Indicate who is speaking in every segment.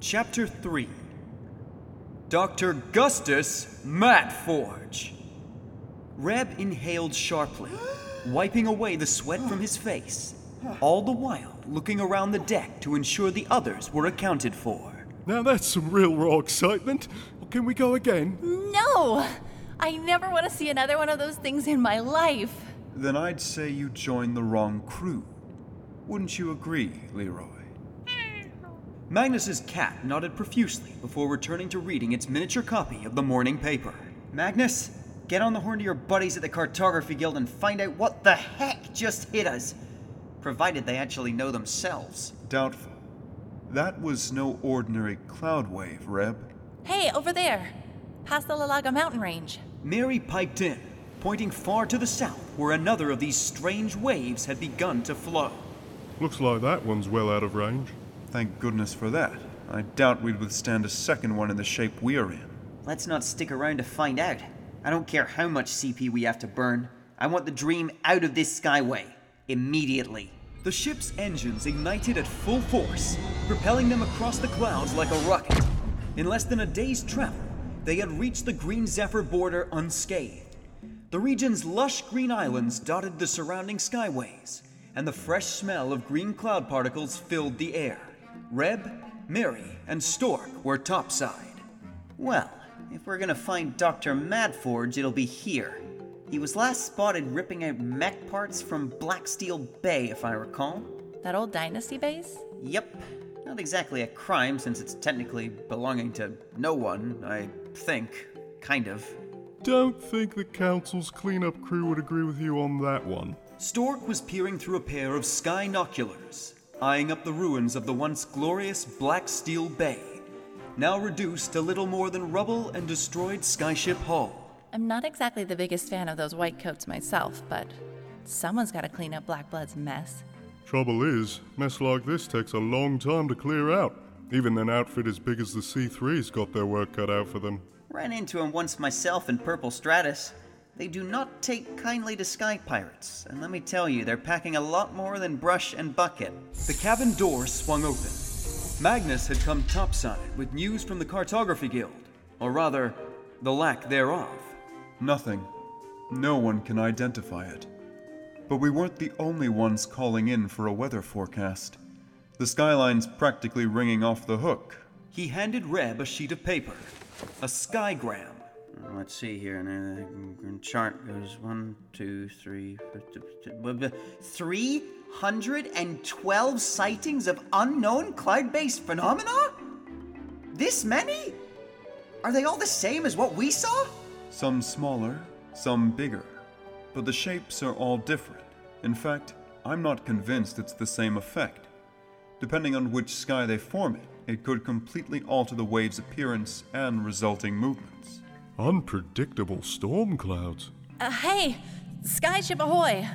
Speaker 1: Chapter 3 Dr. Gustus Madforge. Reb inhaled sharply, wiping away the sweat from his face, all the while looking around the deck to ensure the others were accounted for.
Speaker 2: Now that's some real raw excitement. Can we go again?
Speaker 3: No! I never want to see another one of those things in my life.
Speaker 4: Then I'd say you joined the wrong crew. Wouldn't you agree, Leroy?
Speaker 1: Magnus's cat nodded profusely before returning to reading its miniature copy of the morning paper. Magnus, get on the horn to your buddies at the Cartography Guild and find out what the heck just hit us. Provided they actually know themselves.
Speaker 4: Doubtful. That was no ordinary cloud wave, Reb.
Speaker 3: Hey, over there, past the Lalaga mountain range.
Speaker 1: Mary piped in, pointing far to the south where another of these strange waves had begun to flow.
Speaker 2: Looks like that one's well out of range.
Speaker 4: Thank goodness for that. I doubt we'd withstand a second one in the shape we are in.
Speaker 1: Let's not stick around to find out. I don't care how much CP we have to burn. I want the dream out of this skyway. Immediately. The ship's engines ignited at full force, propelling them across the clouds like a rocket. In less than a day's travel, they had reached the Green Zephyr border unscathed. The region's lush green islands dotted the surrounding skyways, and the fresh smell of green cloud particles filled the air. Reb, Mary, and Stork were topside. Well, if we're gonna find Dr. Madforge, it'll be here. He was last spotted ripping out mech parts from Black Steel Bay, if I recall.
Speaker 3: That old dynasty base?
Speaker 1: Yep. Not exactly a crime, since it's technically belonging to no one, I think. Kind of.
Speaker 2: Don't think the council's cleanup crew would agree with you on that one.
Speaker 1: Stork was peering through a pair of skynoculars, eyeing up the ruins of the once glorious Black Steel Bay, now reduced to little more than rubble and destroyed skyship hull.
Speaker 3: I'm not exactly the biggest fan of those white coats myself, but someone's got to clean up Black Blood's mess.
Speaker 2: Trouble is, mess like this takes a long time to clear out. Even an outfit as big as the C3's got their work cut out for them.
Speaker 1: Ran into him once myself in Purple Stratus. They do not take kindly to sky pirates, and let me tell you, they're packing a lot more than brush and bucket. The cabin door swung open. Magnus had come topside with news from the Cartography Guild, or rather, the lack thereof.
Speaker 4: Nothing. No one can identify it. But we weren't the only ones calling in for a weather forecast. The skyline's practically ringing off the hook.
Speaker 1: He handed Reb a sheet of paper, a skygram. Let's see here. And the chart goes one, two, three, three hundred and twelve sightings of unknown cloud-based phenomena. This many? Are they all the same as what we saw?
Speaker 4: Some smaller, some bigger. But the shapes are all different. In fact, I'm not convinced it's the same effect. Depending on which sky they form it, it could completely alter the wave's appearance and resulting movements.
Speaker 2: Unpredictable storm clouds.
Speaker 3: Uh, hey, Skyship ahoy!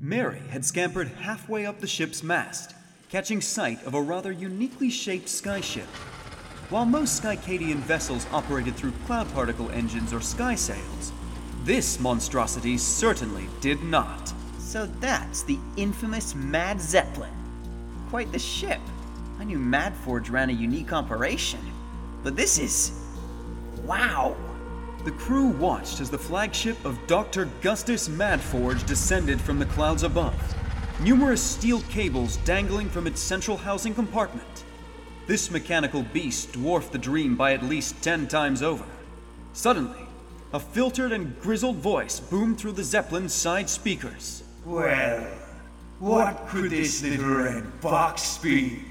Speaker 1: Mary had scampered halfway up the ship's mast, catching sight of a rather uniquely shaped skyship. While most Skycadian vessels operated through cloud particle engines or sky sails, this monstrosity certainly did not. So that's the infamous Mad Zeppelin. Quite the ship. I knew Madforge ran a unique operation, but this is. wow! The crew watched as the flagship of Dr. Gustus Madforge descended from the clouds above, numerous steel cables dangling from its central housing compartment. This mechanical beast dwarfed the dream by at least ten times over. Suddenly, a filtered and grizzled voice boomed through the Zeppelin's side speakers.
Speaker 5: Well, what could this little red box be?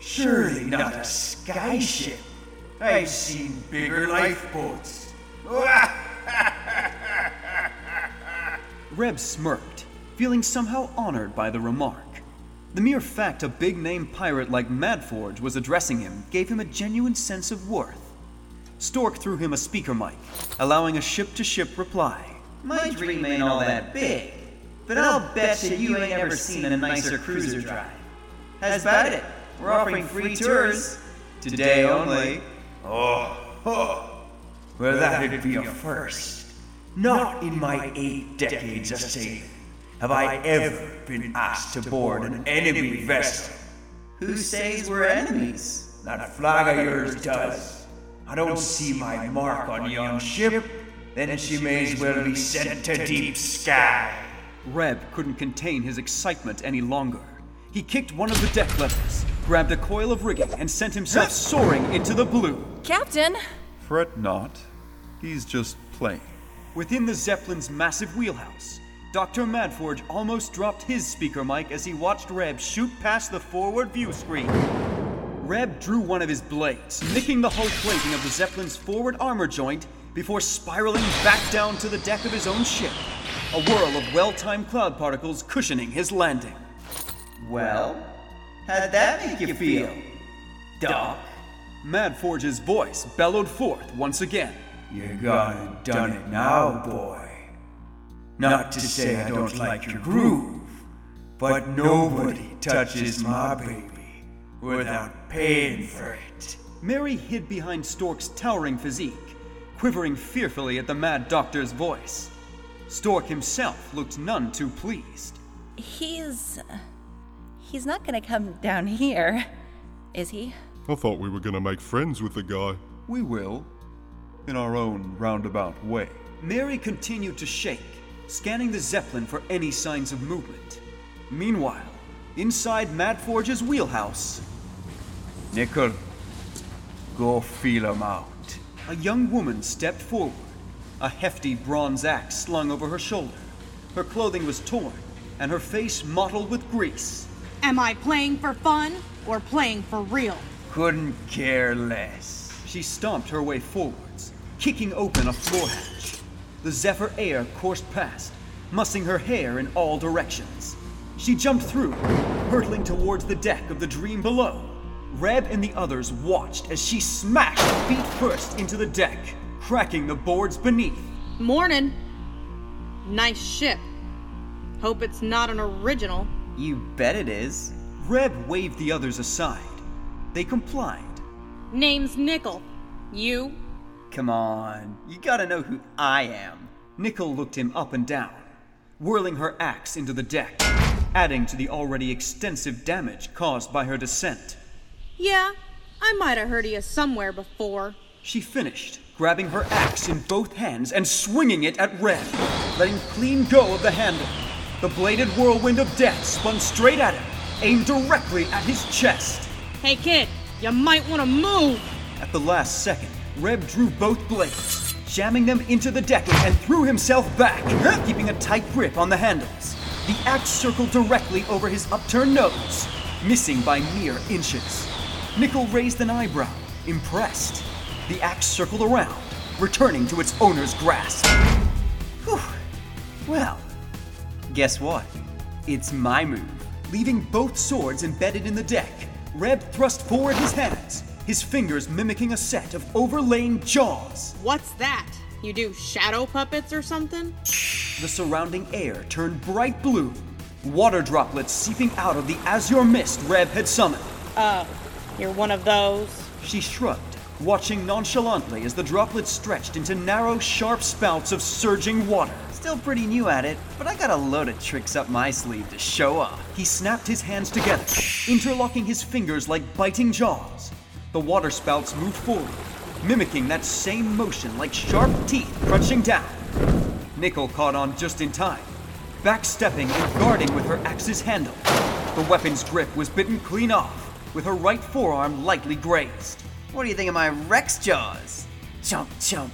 Speaker 5: Surely not a skyship. I've seen bigger lifeboats.
Speaker 1: Reb smirked, feeling somehow honored by the remark. The mere fact a big name pirate like Madforge was addressing him gave him a genuine sense of worth. Stork threw him a speaker mic, allowing a ship to ship reply. My dream ain't all that big, but I'll bet you you ain't ever seen a nicer cruiser drive. How's about it? We're offering free tours. Today only.
Speaker 5: Oh, oh. Well, that'd be a first. Not in my eight decades of sailing have I ever been asked to board an enemy vessel.
Speaker 1: Who says we're enemies?
Speaker 5: That flag of yours does. I don't see my mark on yon ship, then she may as well be sent to deep sky.
Speaker 1: Reb couldn't contain his excitement any longer. He kicked one of the deck levers, grabbed a coil of rigging, and sent himself soaring into the blue.
Speaker 3: Captain!
Speaker 4: Fret not. He's just playing.
Speaker 1: Within the Zeppelin's massive wheelhouse, Dr. Madforge almost dropped his speaker mic as he watched Reb shoot past the forward view screen. Reb drew one of his blades, nicking the hull plating of the Zeppelin's forward armor joint before spiraling back down to the deck of his own ship, a whirl of well timed cloud particles cushioning his landing.
Speaker 5: Well, how'd that make you feel? Doc,
Speaker 1: Madforge's voice bellowed forth once again.
Speaker 5: You gone and done it now, boy. Not to say I don't like your groove, but nobody touches my baby without paying for it.
Speaker 1: Mary hid behind Stork's towering physique, quivering fearfully at the mad doctor's voice. Stork himself looked none too pleased.
Speaker 3: He's. He's not gonna come down here, is he?
Speaker 2: I thought we were gonna make friends with the guy.
Speaker 4: We will, in our own roundabout way.
Speaker 1: Mary continued to shake, scanning the Zeppelin for any signs of movement. Meanwhile, inside Madforge's wheelhouse,
Speaker 5: Nickel, go feel 'em out.
Speaker 1: a young woman stepped forward, a hefty bronze axe slung over her shoulder. Her clothing was torn, and her face mottled with grease.
Speaker 6: Am I playing for fun or playing for real?
Speaker 5: Couldn't care less.
Speaker 1: She stomped her way forwards, kicking open a floor hatch. The Zephyr air coursed past, mussing her hair in all directions. She jumped through, hurtling towards the deck of the Dream below. Reb and the others watched as she smashed feet first into the deck, cracking the boards beneath.
Speaker 6: Morning. Nice ship. Hope it's not an original.
Speaker 7: You bet it is.
Speaker 1: Reb waved the others aside. They complied.
Speaker 6: Name's Nickel. You?
Speaker 7: Come on, you gotta know who I am.
Speaker 1: Nickel looked him up and down, whirling her axe into the deck, adding to the already extensive damage caused by her descent.
Speaker 6: Yeah, I might have heard of you somewhere before.
Speaker 1: She finished, grabbing her axe in both hands and swinging it at Reb, letting clean go of the handle. The bladed whirlwind of death spun straight at him, aimed directly at his chest.
Speaker 6: Hey kid, you might want to move.
Speaker 1: At the last second, Reb drew both blades, jamming them into the decking and threw himself back, keeping a tight grip on the handles. The axe circled directly over his upturned nose, missing by mere inches. Nickel raised an eyebrow, impressed. The axe circled around, returning to its owner's grasp.
Speaker 7: Whew. Well, guess what? It's my move.
Speaker 1: Leaving both swords embedded in the deck, Reb thrust forward his hands, his fingers mimicking a set of overlaying jaws.
Speaker 6: What's that? You do shadow puppets or something?
Speaker 1: The surrounding air turned bright blue, water droplets seeping out of the azure mist Reb had summoned.
Speaker 6: Oh, you're one of those.
Speaker 1: She shrugged, watching nonchalantly as the droplets stretched into narrow, sharp spouts of surging water.
Speaker 7: Still pretty new at it, but I got a load of tricks up my sleeve to show off.
Speaker 1: He snapped his hands together, interlocking his fingers like biting jaws. The water spouts moved forward, mimicking that same motion like sharp teeth crunching down. Nickel caught on just in time, backstepping and guarding with her axe's handle. The weapon's grip was bitten clean off, with her right forearm lightly grazed.
Speaker 7: What do you think of my Rex jaws? Chomp, chomp.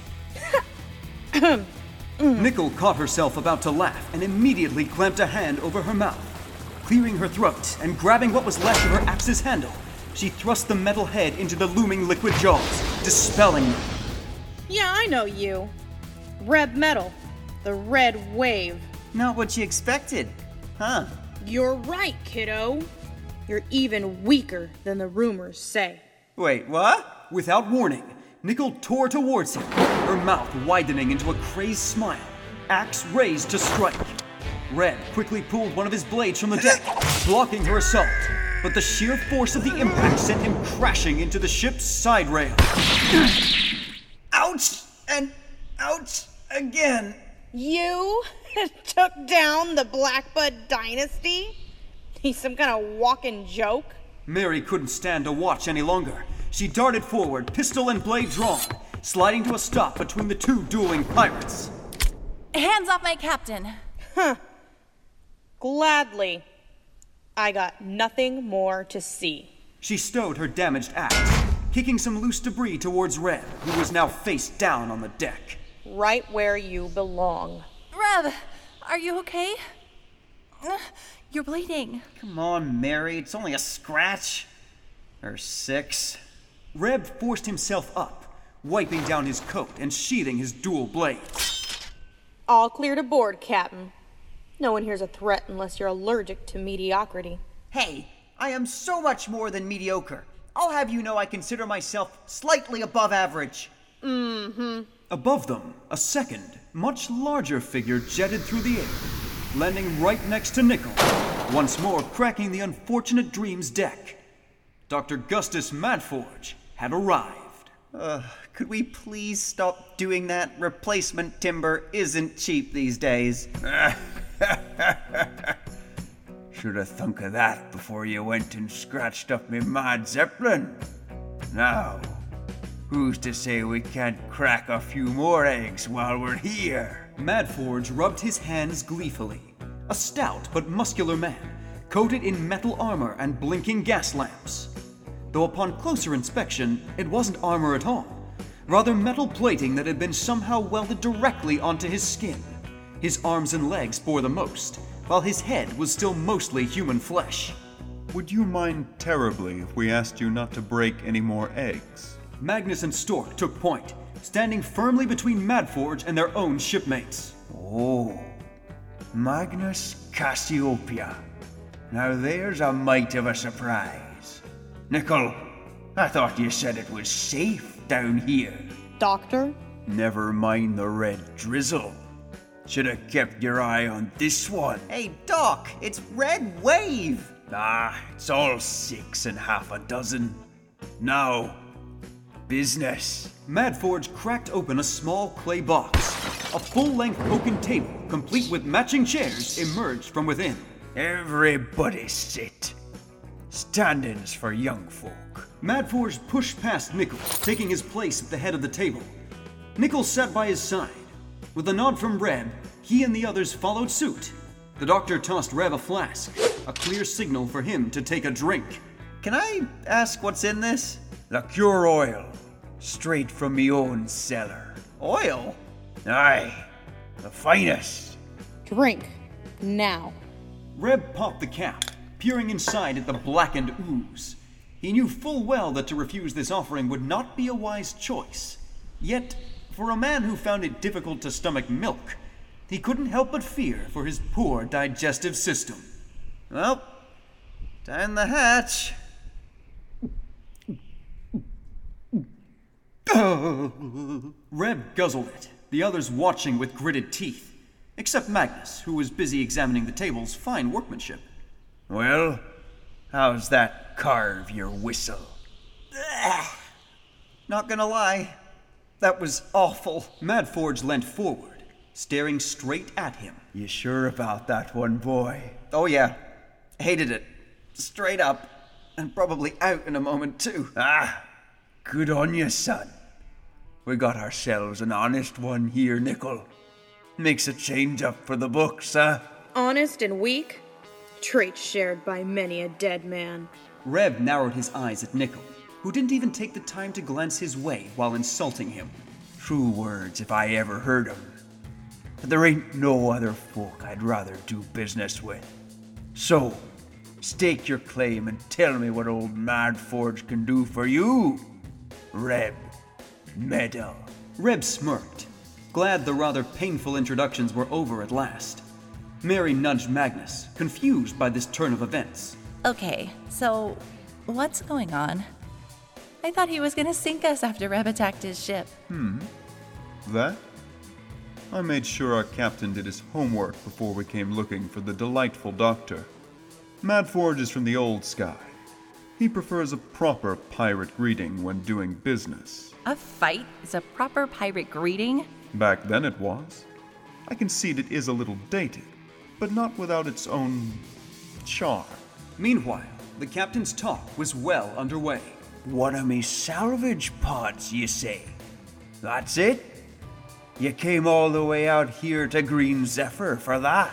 Speaker 1: Nickel caught herself about to laugh and immediately clamped a hand over her mouth. Clearing her throat and grabbing what was left of her axe's handle, she thrust the metal head into the looming liquid jaws, dispelling them.
Speaker 6: Yeah, I know you. Red Metal, the Red Wave.
Speaker 7: Not what you expected, huh?
Speaker 6: You're right, kiddo. You're even weaker than the rumors say.
Speaker 7: Wait, what?
Speaker 1: Without warning, Nickel tore towards him, her mouth widening into a crazed smile, axe raised to strike. Reb quickly pulled one of his blades from the deck, blocking her assault, but the sheer force of the impact sent him crashing into the ship's side rail.
Speaker 7: Ouch! And ouch again.
Speaker 6: You took down the Blackbud Dynasty? He's some kind of walking joke?
Speaker 1: Mary couldn't stand to watch any longer. She darted forward, pistol and blade drawn, sliding to a stop between the two dueling pirates.
Speaker 3: Hands off my captain. Huh.
Speaker 6: Gladly. I got nothing more to see.
Speaker 1: She stowed her damaged axe, kicking some loose debris towards Reb, who was now face down on the deck.
Speaker 6: Right where you belong.
Speaker 3: Reb, are you okay? You're bleeding.
Speaker 7: Come on, Mary, it's only a scratch. Or six.
Speaker 1: Reb forced himself up, wiping down his coat and sheathing his dual blades.
Speaker 6: All clear to board, Captain. No one here's a threat unless you're allergic to mediocrity.
Speaker 7: Hey, I am so much more than mediocre. I'll have you know I consider myself slightly above average. Mm hmm.
Speaker 1: Above them, a second, much larger figure jetted through the air, landing right next to Nickel, once more cracking the unfortunate Dream's deck. Dr. Gustus Madforge had arrived.
Speaker 7: Could we please stop doing that? Replacement timber isn't cheap these days.
Speaker 5: Should have thunk of that before you went and scratched up me mad Zeppelin. Now, who's to say we can't crack a few more eggs while we're here?
Speaker 1: Madforge rubbed his hands gleefully. A stout but muscular man, coated in metal armor and blinking gas lamps. Though upon closer inspection, it wasn't armor at all, rather metal plating that had been somehow welded directly onto his skin. His arms and legs bore the most, while his head was still mostly human flesh.
Speaker 4: Would you mind terribly if we asked you not to break any more eggs?
Speaker 1: Magnus and Stork took point, standing firmly between Madforge and their own shipmates.
Speaker 5: Oh, Magnus Cassiopeia. Now there's a mite of a surprise. Nickel, I thought you said it was safe down here.
Speaker 6: Doctor?
Speaker 5: Never mind the red drizzle. Should have kept your eye on this one.
Speaker 7: Hey, Doc, it's Red Wave!
Speaker 5: Ah, it's all six and half a dozen. Now, business.
Speaker 1: Madforge cracked open a small clay box. A full length oaken table, complete with matching chairs, emerged from within.
Speaker 5: Everybody sit. Standings for young folk.
Speaker 1: Madforge pushed past Nickel, taking his place at the head of the table. Nickel sat by his side. With a nod from Reb, he and the others followed suit. The doctor tossed Reb a flask, a clear signal for him to take a drink.
Speaker 7: Can I ask what's in this?
Speaker 5: The cure oil, straight from me own cellar.
Speaker 7: Oil?
Speaker 5: Aye, the finest.
Speaker 6: Drink. Now.
Speaker 1: Reb popped the cap, peering inside at the blackened ooze. He knew full well that to refuse this offering would not be a wise choice. Yet, for a man who found it difficult to stomach milk, he couldn't help but fear for his poor digestive system.
Speaker 7: Well, down the hatch.
Speaker 1: Reb guzzled it, the others watching with gritted teeth, except Magnus, who was busy examining the table's fine workmanship.
Speaker 5: Well, how's that carve your whistle?
Speaker 7: Not gonna lie, that was awful.
Speaker 1: Mad Madforge leant forward, staring straight at him.
Speaker 5: You sure about that one, boy?
Speaker 7: Oh, yeah. Hated it. Straight up. And probably out in a moment, too.
Speaker 5: Ah, good on you, son. We got ourselves an honest one here, Nickel. Makes a change up for the books, huh?
Speaker 6: Honest and weak? Traits shared by many a dead man.
Speaker 1: Reb narrowed his eyes at Nickel, who didn't even take the time to glance his way while insulting him.
Speaker 5: True words if I ever heard 'em. But there ain't no other folk I'd rather do business with. So, stake your claim and tell me what old Madforge can do for you. Reb, Medal.
Speaker 1: Reb smirked, glad the rather painful introductions were over at last. Mary nudged Magnus, confused by this turn of events.
Speaker 3: Okay, so what's going on? I thought he was gonna sink us after Reb attacked his ship. Hmm.
Speaker 4: That? I made sure our captain did his homework before we came looking for the delightful doctor. Madforge is from the old sky. He prefers a proper pirate greeting when doing business.
Speaker 3: A fight is a proper pirate greeting?
Speaker 4: Back then it was. I concede it is a little dated, but not without its own charm.
Speaker 1: Meanwhile, the captain's talk was well underway.
Speaker 5: One of me salvage pods, you say? That's it? You came all the way out here to Green Zephyr for that?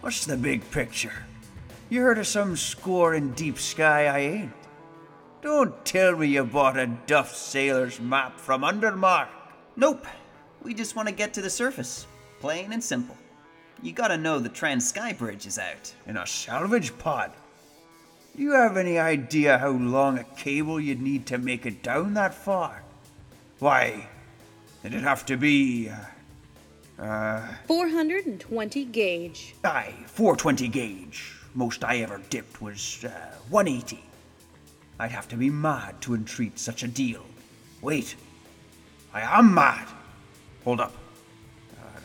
Speaker 5: What's the big picture? You heard of some score in deep sky I ain't? Don't tell me you bought a Duff Sailor's map from Undermark.
Speaker 7: Nope. We just want to get to the surface. Plain and simple. You gotta know the Trans Sky Bridge is out.
Speaker 5: In a salvage pod? Do you have any idea how long a cable you'd need to make it down that far? Why, it'd have to be. Uh, uh,
Speaker 6: 420 gauge.
Speaker 5: aye, 420 gauge. Most I ever dipped was uh, 180. I'd have to be mad to entreat such a deal. Wait, I am mad. Hold up. Uh.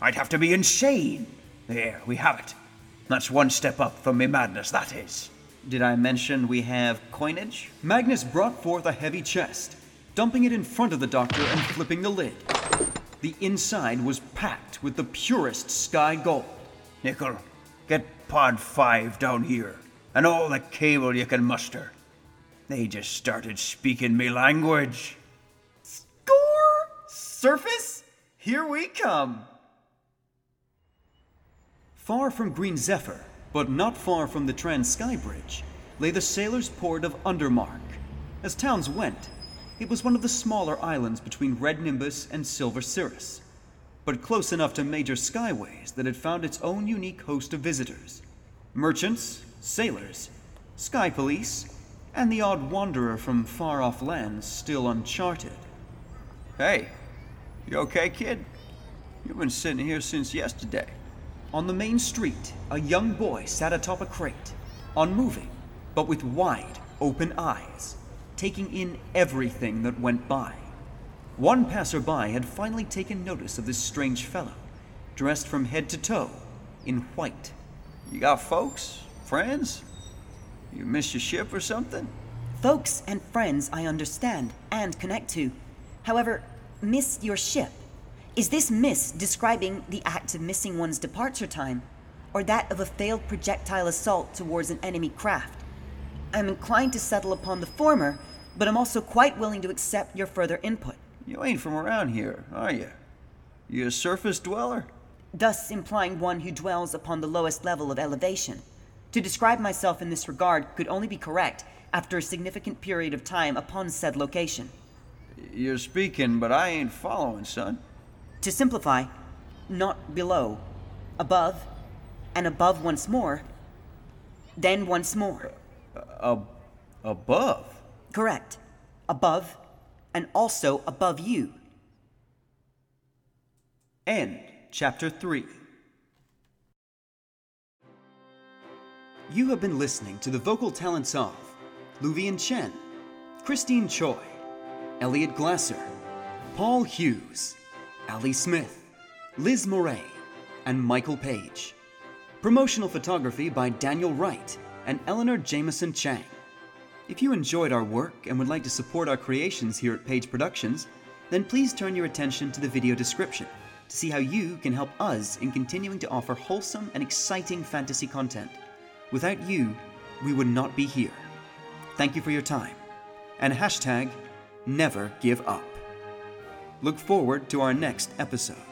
Speaker 5: I'd have to be insane. There, we have it. That's one step up from me madness, that is.
Speaker 7: Did I mention we have coinage?
Speaker 1: Magnus brought forth a heavy chest, dumping it in front of the doctor and flipping the lid. The inside was packed with the purest sky gold.
Speaker 5: Nickel, get Pod 5 down here, and all the cable you can muster. They just started speaking me language.
Speaker 7: Score! Surface? Here we come.
Speaker 1: Far from Green Zephyr, but not far from the Trans Sky Bridge, lay the sailors' port of Undermark. As towns went, it was one of the smaller islands between Red Nimbus and Silver Cirrus, but close enough to major skyways that it found its own unique host of visitors merchants, sailors, sky police, and the odd wanderer from far off lands still uncharted.
Speaker 5: Hey, you okay, kid? You've been sitting here since yesterday.
Speaker 1: On the main street, a young boy sat atop a crate, unmoving, but with wide, open eyes, taking in everything that went by. One passerby had finally taken notice of this strange fellow, dressed from head to toe in white.
Speaker 5: You got folks? Friends? You miss your ship or something?
Speaker 8: Folks and friends I understand and connect to. However, miss your ship. Is this miss describing the act of missing one's departure time, or that of a failed projectile assault towards an enemy craft? I'm inclined to settle upon the former, but I'm also quite willing to accept your further input,
Speaker 5: You ain't from around here, are you? You a surface dweller?
Speaker 8: thus implying one who dwells upon the lowest level of elevation. To describe myself in this regard could only be correct after a significant period of time upon said location.
Speaker 5: You're speaking, but I ain't following, son.
Speaker 8: To simplify, not below, above, and above once more, then once more.
Speaker 5: Uh, ab- above?
Speaker 8: Correct. Above, and also above you.
Speaker 1: End chapter 3. You have been listening to the vocal talents of Luvian Chen, Christine Choi, Elliot Glasser, Paul Hughes, Ali Smith, Liz Moray, and Michael Page. Promotional photography by Daniel Wright and Eleanor Jameson Chang. If you enjoyed our work and would like to support our creations here at Page Productions, then please turn your attention to the video description to see how you can help us in continuing to offer wholesome and exciting fantasy content. Without you, we would not be here. Thank you for your time. And hashtag never give up. Look forward to our next episode.